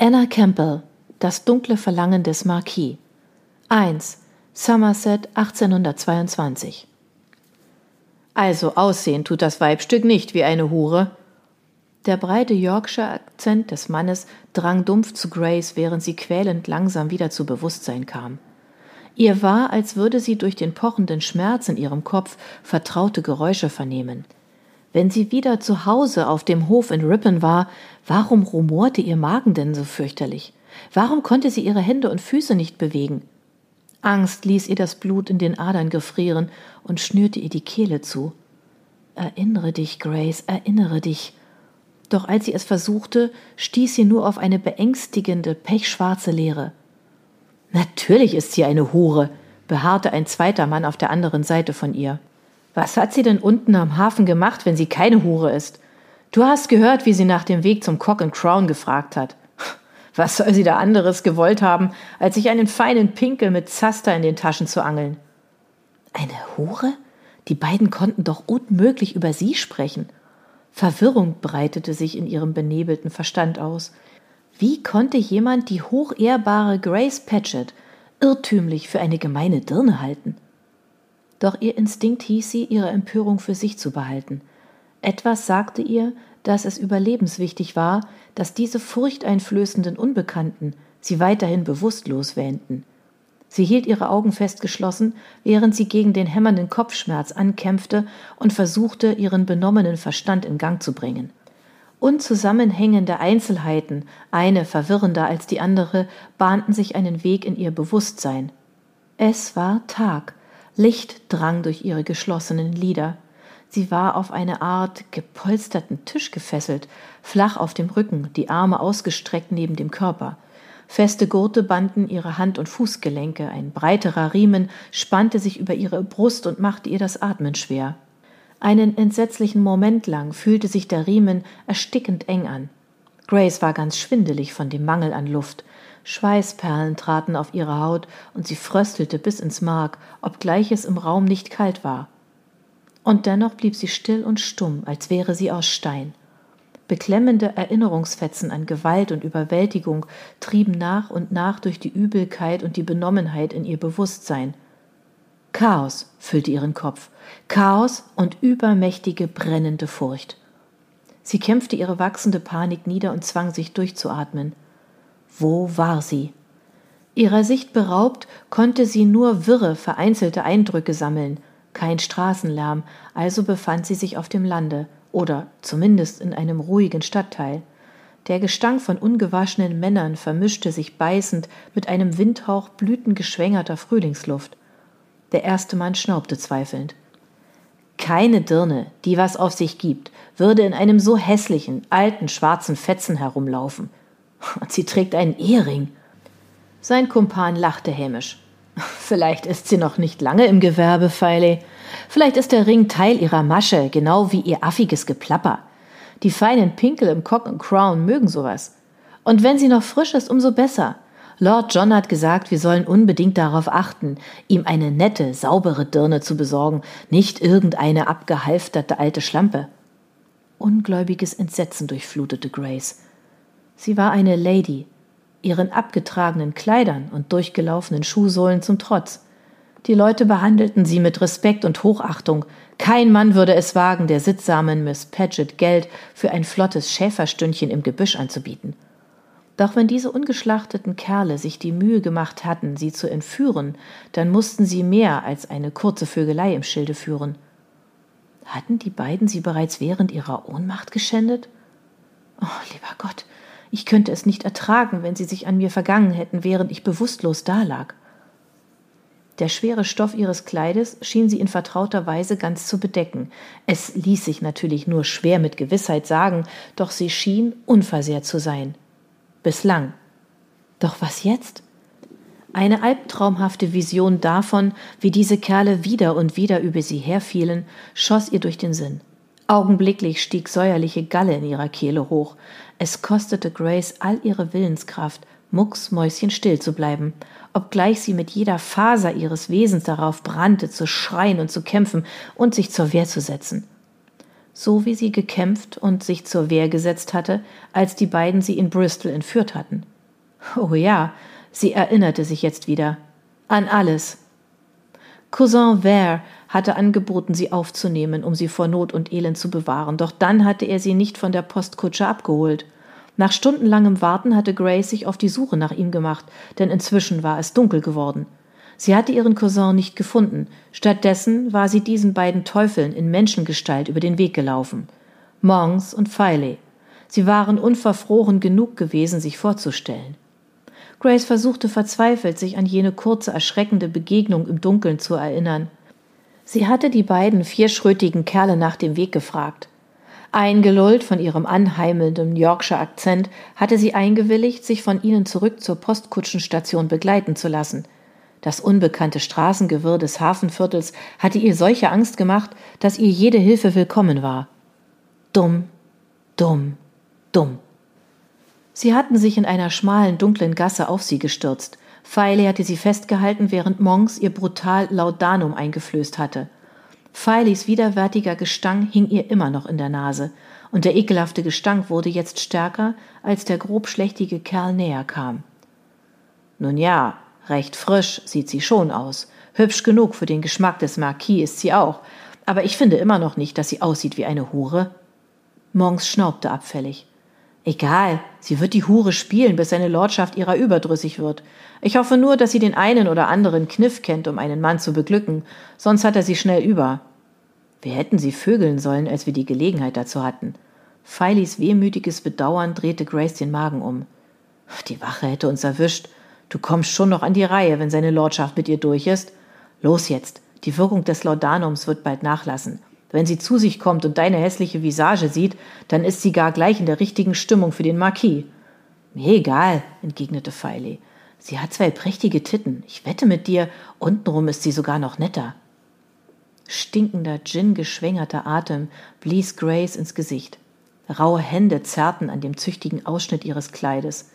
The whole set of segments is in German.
Anna Campbell, Das dunkle Verlangen des Marquis. 1. Somerset 1822. Also aussehen tut das Weibstück nicht wie eine Hure. Der breite Yorkshire-Akzent des Mannes drang dumpf zu Grace, während sie quälend langsam wieder zu Bewusstsein kam. Ihr war, als würde sie durch den pochenden Schmerz in ihrem Kopf vertraute Geräusche vernehmen. Wenn sie wieder zu Hause auf dem Hof in Ripon war, warum rumorte ihr Magen denn so fürchterlich? Warum konnte sie ihre Hände und Füße nicht bewegen? Angst ließ ihr das Blut in den Adern gefrieren und schnürte ihr die Kehle zu. Erinnere dich, Grace, erinnere dich. Doch als sie es versuchte, stieß sie nur auf eine beängstigende, pechschwarze Leere. Natürlich ist sie eine Hure, beharrte ein zweiter Mann auf der anderen Seite von ihr. Was hat sie denn unten am Hafen gemacht, wenn sie keine Hure ist? Du hast gehört, wie sie nach dem Weg zum Cock and Crown gefragt hat. Was soll sie da anderes gewollt haben, als sich einen feinen Pinkel mit Zaster in den Taschen zu angeln? Eine Hure? Die beiden konnten doch unmöglich über sie sprechen. Verwirrung breitete sich in ihrem benebelten Verstand aus. Wie konnte jemand die hochehrbare Grace Patchett irrtümlich für eine gemeine Dirne halten? Doch ihr Instinkt hieß sie, ihre Empörung für sich zu behalten. Etwas sagte ihr, dass es überlebenswichtig war, dass diese furchteinflößenden Unbekannten sie weiterhin bewusstlos wähnten. Sie hielt ihre Augen fest geschlossen, während sie gegen den hämmernden Kopfschmerz ankämpfte und versuchte, ihren benommenen Verstand in Gang zu bringen. Unzusammenhängende Einzelheiten, eine verwirrender als die andere, bahnten sich einen Weg in ihr Bewusstsein. Es war Tag, Licht drang durch ihre geschlossenen Lider. Sie war auf eine Art gepolsterten Tisch gefesselt, flach auf dem Rücken, die Arme ausgestreckt neben dem Körper. Feste Gurte banden ihre Hand- und Fußgelenke, ein breiterer Riemen spannte sich über ihre Brust und machte ihr das Atmen schwer. Einen entsetzlichen Moment lang fühlte sich der Riemen erstickend eng an. Grace war ganz schwindelig von dem Mangel an Luft. Schweißperlen traten auf ihre Haut und sie fröstelte bis ins Mark, obgleich es im Raum nicht kalt war. Und dennoch blieb sie still und stumm, als wäre sie aus Stein. Beklemmende Erinnerungsfetzen an Gewalt und Überwältigung trieben nach und nach durch die Übelkeit und die Benommenheit in ihr Bewusstsein. Chaos füllte ihren Kopf, Chaos und übermächtige brennende Furcht. Sie kämpfte ihre wachsende Panik nieder und zwang sich durchzuatmen. Wo war sie? Ihrer Sicht beraubt, konnte sie nur wirre, vereinzelte Eindrücke sammeln, kein Straßenlärm, also befand sie sich auf dem Lande, oder zumindest in einem ruhigen Stadtteil. Der Gestank von ungewaschenen Männern vermischte sich beißend mit einem Windhauch blütengeschwängerter Frühlingsluft. Der erste Mann schnaubte zweifelnd. Keine Dirne, die was auf sich gibt, würde in einem so hässlichen, alten, schwarzen Fetzen herumlaufen. Und sie trägt einen Ehering. Sein Kumpan lachte hämisch. Vielleicht ist sie noch nicht lange im Gewerbe, Feile. Vielleicht ist der Ring Teil ihrer Masche, genau wie ihr affiges Geplapper. Die feinen Pinkel im Cock and Crown mögen sowas. Und wenn sie noch frisch ist, umso besser. Lord John hat gesagt, wir sollen unbedingt darauf achten, ihm eine nette, saubere Dirne zu besorgen, nicht irgendeine abgehalfterte alte Schlampe. Ungläubiges Entsetzen durchflutete Grace. Sie war eine Lady, ihren abgetragenen Kleidern und durchgelaufenen Schuhsohlen zum Trotz. Die Leute behandelten sie mit Respekt und Hochachtung. Kein Mann würde es wagen, der sittsamen Miss Paget Geld für ein flottes Schäferstündchen im Gebüsch anzubieten. Doch wenn diese ungeschlachteten Kerle sich die Mühe gemacht hatten, sie zu entführen, dann mussten sie mehr als eine kurze Vögelei im Schilde führen. Hatten die beiden sie bereits während ihrer Ohnmacht geschändet? Oh, lieber Gott, ich könnte es nicht ertragen, wenn sie sich an mir vergangen hätten, während ich bewusstlos dalag. Der schwere Stoff ihres Kleides schien sie in vertrauter Weise ganz zu bedecken. Es ließ sich natürlich nur schwer mit Gewissheit sagen, doch sie schien unversehrt zu sein. Bislang. Doch was jetzt? Eine albtraumhafte Vision davon, wie diese Kerle wieder und wieder über sie herfielen, schoss ihr durch den Sinn. Augenblicklich stieg säuerliche Galle in ihrer Kehle hoch. Es kostete Grace all ihre Willenskraft, mucksmäuschenstill zu bleiben, obgleich sie mit jeder Faser ihres Wesens darauf brannte, zu schreien und zu kämpfen und sich zur Wehr zu setzen. so wie sie gekämpft und sich zur Wehr gesetzt hatte, als die beiden sie in Bristol entführt hatten. Oh ja, sie erinnerte sich jetzt wieder. An alles. Cousin Vere hatte angeboten, sie aufzunehmen, um sie vor Not und Elend zu bewahren, doch dann hatte er sie nicht von der Postkutsche abgeholt. Nach stundenlangem Warten hatte Grace sich auf die Suche nach ihm gemacht, denn inzwischen war es dunkel geworden. Sie hatte ihren Cousin nicht gefunden, stattdessen war sie diesen beiden Teufeln in Menschengestalt über den Weg gelaufen. Monks und Filey. Sie waren unverfroren genug gewesen, sich vorzustellen. Grace versuchte verzweifelt, sich an jene kurze, erschreckende Begegnung im Dunkeln zu erinnern. Sie hatte die beiden vierschrötigen Kerle nach dem Weg gefragt. Eingelullt von ihrem anheimelnden Yorkshire Akzent hatte sie eingewilligt, sich von ihnen zurück zur Postkutschenstation begleiten zu lassen – das unbekannte Straßengewirr des Hafenviertels hatte ihr solche Angst gemacht, dass ihr jede Hilfe willkommen war. Dumm, dumm, dumm. Sie hatten sich in einer schmalen, dunklen Gasse auf sie gestürzt. Feile hatte sie festgehalten, während Monks ihr brutal Laudanum eingeflößt hatte. Feilis widerwärtiger Gestank hing ihr immer noch in der Nase, und der ekelhafte Gestank wurde jetzt stärker, als der grobschlächtige Kerl näher kam. Nun ja, Recht frisch sieht sie schon aus. Hübsch genug für den Geschmack des Marquis ist sie auch. Aber ich finde immer noch nicht, dass sie aussieht wie eine Hure. Monks schnaubte abfällig. Egal, sie wird die Hure spielen, bis seine Lordschaft ihrer überdrüssig wird. Ich hoffe nur, dass sie den einen oder anderen Kniff kennt, um einen Mann zu beglücken, sonst hat er sie schnell über. Wir hätten sie vögeln sollen, als wir die Gelegenheit dazu hatten. Feilis wehmütiges Bedauern drehte Grace den Magen um. Die Wache hätte uns erwischt. Du kommst schon noch an die Reihe, wenn seine Lordschaft mit ihr durch ist. Los jetzt, die Wirkung des Laudanums wird bald nachlassen. Wenn sie zu sich kommt und deine hässliche Visage sieht, dann ist sie gar gleich in der richtigen Stimmung für den Marquis. Mir egal, entgegnete Feili. Sie hat zwei prächtige Titten. Ich wette mit dir, untenrum ist sie sogar noch netter. Stinkender, gin-geschwängerter Atem blies Grace ins Gesicht. Raue Hände zerrten an dem züchtigen Ausschnitt ihres Kleides.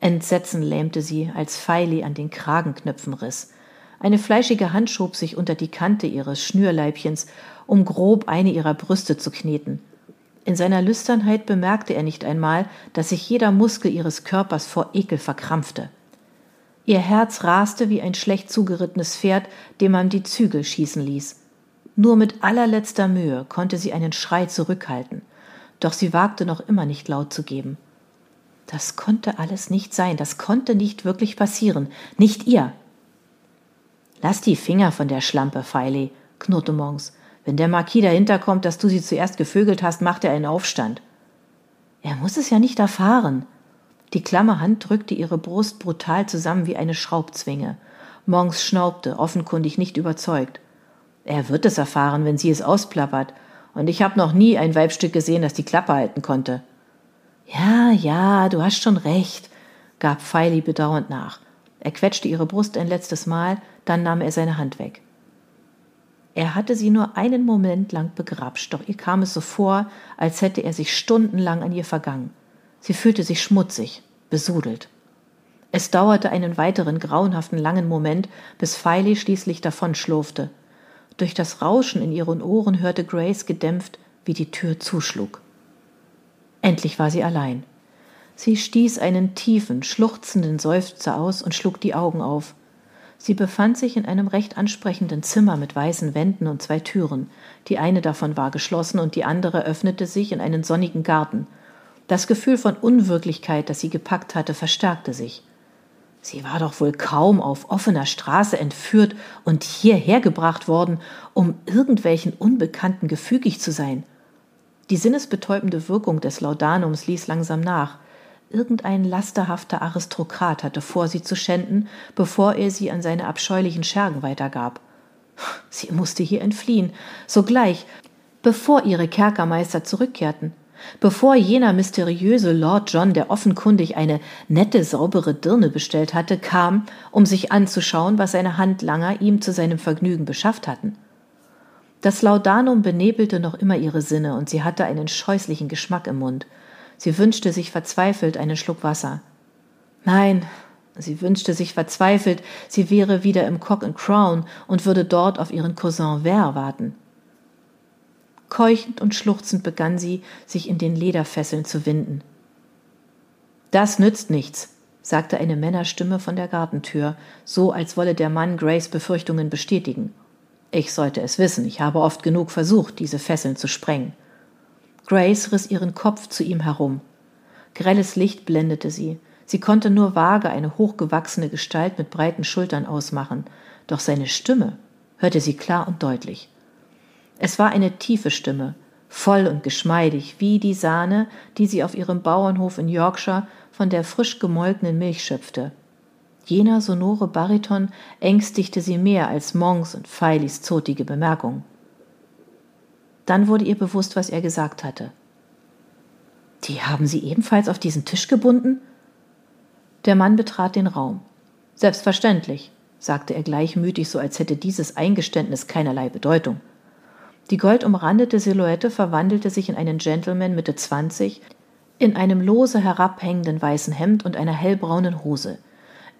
Entsetzen lähmte sie, als Feili an den Kragenknöpfen riss. Eine fleischige Hand schob sich unter die Kante ihres Schnürleibchens, um grob eine ihrer Brüste zu kneten. In seiner Lüsternheit bemerkte er nicht einmal, dass sich jeder Muskel ihres Körpers vor Ekel verkrampfte. Ihr Herz raste wie ein schlecht zugerittenes Pferd, dem man die Zügel schießen ließ. Nur mit allerletzter Mühe konnte sie einen Schrei zurückhalten, doch sie wagte noch immer nicht laut zu geben. Das konnte alles nicht sein, das konnte nicht wirklich passieren, nicht ihr. Lass die Finger von der Schlampe, Feili, knurrte Monks. Wenn der Marquis dahinter kommt, dass du sie zuerst gevögelt hast, macht er einen Aufstand. Er muss es ja nicht erfahren. Die klamme Hand drückte ihre Brust brutal zusammen wie eine Schraubzwinge. Monks schnaubte, offenkundig nicht überzeugt. Er wird es erfahren, wenn sie es ausplappert, und ich habe noch nie ein Weibstück gesehen, das die Klappe halten konnte. Ja, ja, du hast schon recht, gab Feili bedauernd nach. Er quetschte ihre Brust ein letztes Mal, dann nahm er seine Hand weg. Er hatte sie nur einen Moment lang begrapscht, doch ihr kam es so vor, als hätte er sich stundenlang an ihr vergangen. Sie fühlte sich schmutzig, besudelt. Es dauerte einen weiteren grauenhaften langen Moment, bis Feili schließlich davonschlurfte. Durch das Rauschen in ihren Ohren hörte Grace gedämpft, wie die Tür zuschlug. Endlich war sie allein. Sie stieß einen tiefen, schluchzenden Seufzer aus und schlug die Augen auf. Sie befand sich in einem recht ansprechenden Zimmer mit weißen Wänden und zwei Türen. Die eine davon war geschlossen und die andere öffnete sich in einen sonnigen Garten. Das Gefühl von Unwirklichkeit, das sie gepackt hatte, verstärkte sich. Sie war doch wohl kaum auf offener Straße entführt und hierher gebracht worden, um irgendwelchen Unbekannten gefügig zu sein. Die sinnesbetäubende Wirkung des Laudanums ließ langsam nach. Irgendein lasterhafter Aristokrat hatte vor, sie zu schänden, bevor er sie an seine abscheulichen Schergen weitergab. Sie musste hier entfliehen, sogleich, bevor ihre Kerkermeister zurückkehrten, bevor jener mysteriöse Lord John, der offenkundig eine nette, saubere Dirne bestellt hatte, kam, um sich anzuschauen, was seine Handlanger ihm zu seinem Vergnügen beschafft hatten. Das Laudanum benebelte noch immer ihre Sinne und sie hatte einen scheußlichen Geschmack im Mund. Sie wünschte sich verzweifelt einen Schluck Wasser. Nein, sie wünschte sich verzweifelt, sie wäre wieder im Cock and Crown und würde dort auf ihren Cousin Vert warten. Keuchend und schluchzend begann sie, sich in den Lederfesseln zu winden. Das nützt nichts, sagte eine Männerstimme von der Gartentür, so als wolle der Mann Grace Befürchtungen bestätigen. Ich sollte es wissen, ich habe oft genug versucht, diese Fesseln zu sprengen. Grace riss ihren Kopf zu ihm herum. Grelles Licht blendete sie. Sie konnte nur vage eine hochgewachsene Gestalt mit breiten Schultern ausmachen, doch seine Stimme hörte sie klar und deutlich. Es war eine tiefe Stimme, voll und geschmeidig, wie die Sahne, die sie auf ihrem Bauernhof in Yorkshire von der frisch gemolkenen Milch schöpfte. Jener sonore Bariton ängstigte sie mehr als Monks und Feilis zotige Bemerkung. Dann wurde ihr bewusst, was er gesagt hatte. Die haben Sie ebenfalls auf diesen Tisch gebunden? Der Mann betrat den Raum. Selbstverständlich, sagte er gleichmütig, so als hätte dieses Eingeständnis keinerlei Bedeutung. Die goldumrandete Silhouette verwandelte sich in einen Gentleman Mitte zwanzig, in einem lose herabhängenden weißen Hemd und einer hellbraunen Hose.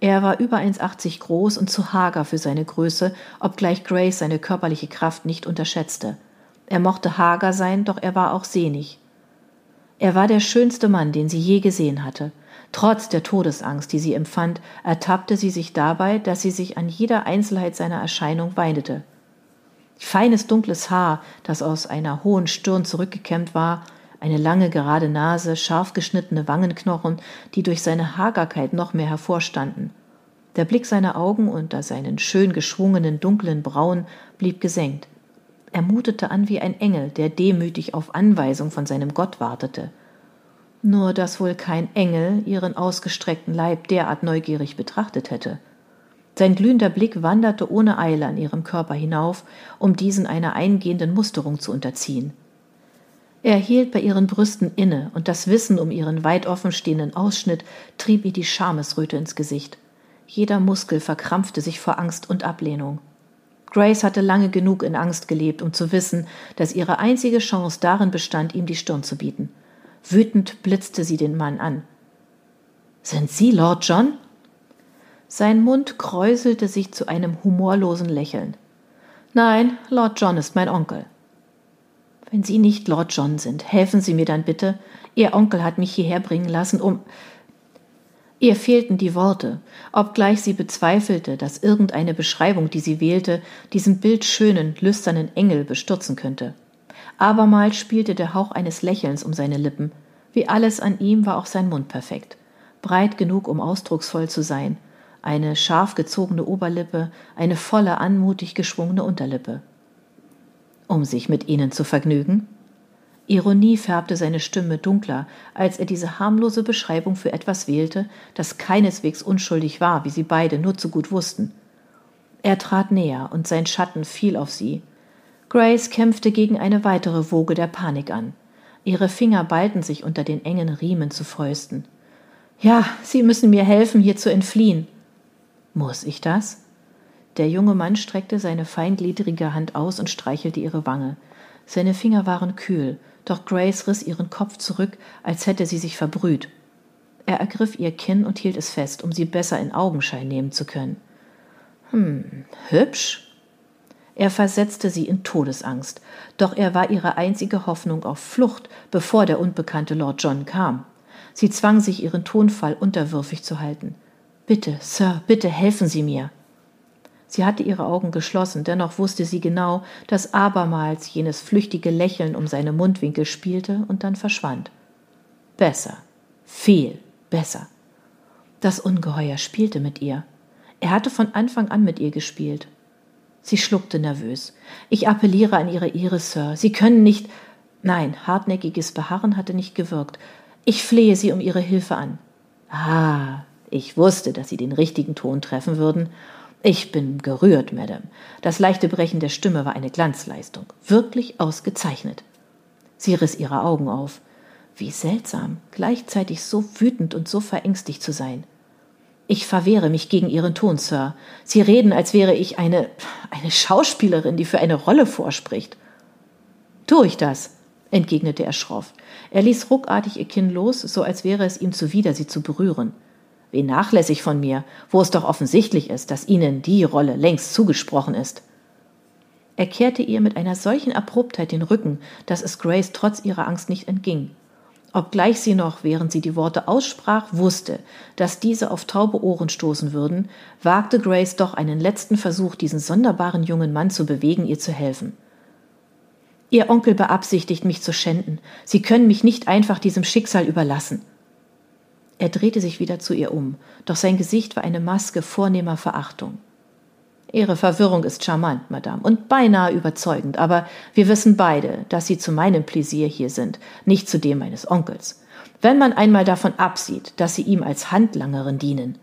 Er war über 1,80 groß und zu hager für seine Größe, obgleich Grace seine körperliche Kraft nicht unterschätzte. Er mochte hager sein, doch er war auch sehnig. Er war der schönste Mann, den sie je gesehen hatte. Trotz der Todesangst, die sie empfand, ertappte sie sich dabei, dass sie sich an jeder Einzelheit seiner Erscheinung weidete. Feines dunkles Haar, das aus einer hohen Stirn zurückgekämmt war, eine lange gerade Nase, scharf geschnittene Wangenknochen, die durch seine Hagerkeit noch mehr hervorstanden. Der Blick seiner Augen unter seinen schön geschwungenen dunklen Brauen blieb gesenkt. Er mutete an wie ein Engel, der demütig auf Anweisung von seinem Gott wartete. Nur dass wohl kein Engel ihren ausgestreckten Leib derart neugierig betrachtet hätte. Sein glühender Blick wanderte ohne Eile an ihrem Körper hinauf, um diesen einer eingehenden Musterung zu unterziehen. Er hielt bei ihren Brüsten inne, und das Wissen um ihren weit offen stehenden Ausschnitt trieb ihr die Schamesröte ins Gesicht. Jeder Muskel verkrampfte sich vor Angst und Ablehnung. Grace hatte lange genug in Angst gelebt, um zu wissen, dass ihre einzige Chance darin bestand, ihm die Stirn zu bieten. Wütend blitzte sie den Mann an. Sind Sie Lord John? Sein Mund kräuselte sich zu einem humorlosen Lächeln. Nein, Lord John ist mein Onkel. Wenn Sie nicht Lord John sind, helfen Sie mir dann bitte. Ihr Onkel hat mich hierher bringen lassen, um. Ihr fehlten die Worte, obgleich sie bezweifelte, dass irgendeine Beschreibung, die sie wählte, diesen bildschönen, lüsternen Engel bestürzen könnte. Abermals spielte der Hauch eines Lächelns um seine Lippen. Wie alles an ihm war auch sein Mund perfekt. Breit genug, um ausdrucksvoll zu sein. Eine scharf gezogene Oberlippe, eine volle, anmutig geschwungene Unterlippe um sich mit ihnen zu vergnügen? Ironie färbte seine Stimme dunkler, als er diese harmlose Beschreibung für etwas wählte, das keineswegs unschuldig war, wie sie beide nur zu gut wussten. Er trat näher, und sein Schatten fiel auf sie. Grace kämpfte gegen eine weitere Woge der Panik an. Ihre Finger ballten sich unter den engen Riemen zu Fäusten. Ja, Sie müssen mir helfen, hier zu entfliehen. Muss ich das? Der junge Mann streckte seine feingliedrige Hand aus und streichelte ihre Wange. Seine Finger waren kühl, doch Grace riss ihren Kopf zurück, als hätte sie sich verbrüht. Er ergriff ihr Kinn und hielt es fest, um sie besser in Augenschein nehmen zu können. Hm, hübsch? Er versetzte sie in Todesangst, doch er war ihre einzige Hoffnung auf Flucht, bevor der unbekannte Lord John kam. Sie zwang sich, ihren Tonfall unterwürfig zu halten. Bitte, Sir, bitte helfen Sie mir. Sie hatte ihre Augen geschlossen, dennoch wusste sie genau, dass abermals jenes flüchtige Lächeln um seine Mundwinkel spielte und dann verschwand. Besser, viel besser. Das Ungeheuer spielte mit ihr. Er hatte von Anfang an mit ihr gespielt. Sie schluckte nervös. Ich appelliere an Ihre Ehre, Sir. Sie können nicht. Nein, hartnäckiges Beharren hatte nicht gewirkt. Ich flehe Sie um Ihre Hilfe an. Ah, ich wusste, dass Sie den richtigen Ton treffen würden ich bin gerührt, Madame. Das leichte Brechen der Stimme war eine Glanzleistung. Wirklich ausgezeichnet. Sie riss ihre Augen auf. Wie seltsam, gleichzeitig so wütend und so verängstigt zu sein. Ich verwehre mich gegen Ihren Ton, Sir. Sie reden, als wäre ich eine, eine Schauspielerin, die für eine Rolle vorspricht. Tu ich das? entgegnete er schroff. Er ließ ruckartig ihr Kinn los, so als wäre es ihm zuwider, sie zu berühren. Wie nachlässig von mir, wo es doch offensichtlich ist, dass Ihnen die Rolle längst zugesprochen ist. Er kehrte ihr mit einer solchen Abruptheit den Rücken, dass es Grace trotz ihrer Angst nicht entging. Obgleich sie noch, während sie die Worte aussprach, wusste, dass diese auf taube Ohren stoßen würden, wagte Grace doch einen letzten Versuch, diesen sonderbaren jungen Mann zu bewegen, ihr zu helfen. Ihr Onkel beabsichtigt, mich zu schänden. Sie können mich nicht einfach diesem Schicksal überlassen. Er drehte sich wieder zu ihr um, doch sein Gesicht war eine Maske vornehmer Verachtung. Ihre Verwirrung ist charmant, Madame, und beinahe überzeugend, aber wir wissen beide, dass Sie zu meinem Pläsier hier sind, nicht zu dem meines Onkels. Wenn man einmal davon absieht, dass Sie ihm als Handlangerin dienen.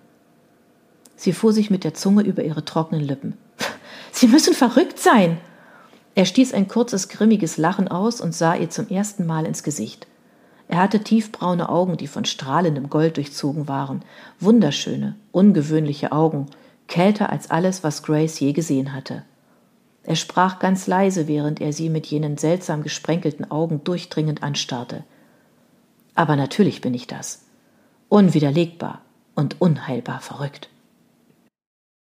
Sie fuhr sich mit der Zunge über ihre trockenen Lippen. Sie müssen verrückt sein. Er stieß ein kurzes, grimmiges Lachen aus und sah ihr zum ersten Mal ins Gesicht. Er hatte tiefbraune Augen, die von strahlendem Gold durchzogen waren, wunderschöne, ungewöhnliche Augen, kälter als alles, was Grace je gesehen hatte. Er sprach ganz leise, während er sie mit jenen seltsam gesprenkelten Augen durchdringend anstarrte. Aber natürlich bin ich das. Unwiderlegbar und unheilbar verrückt.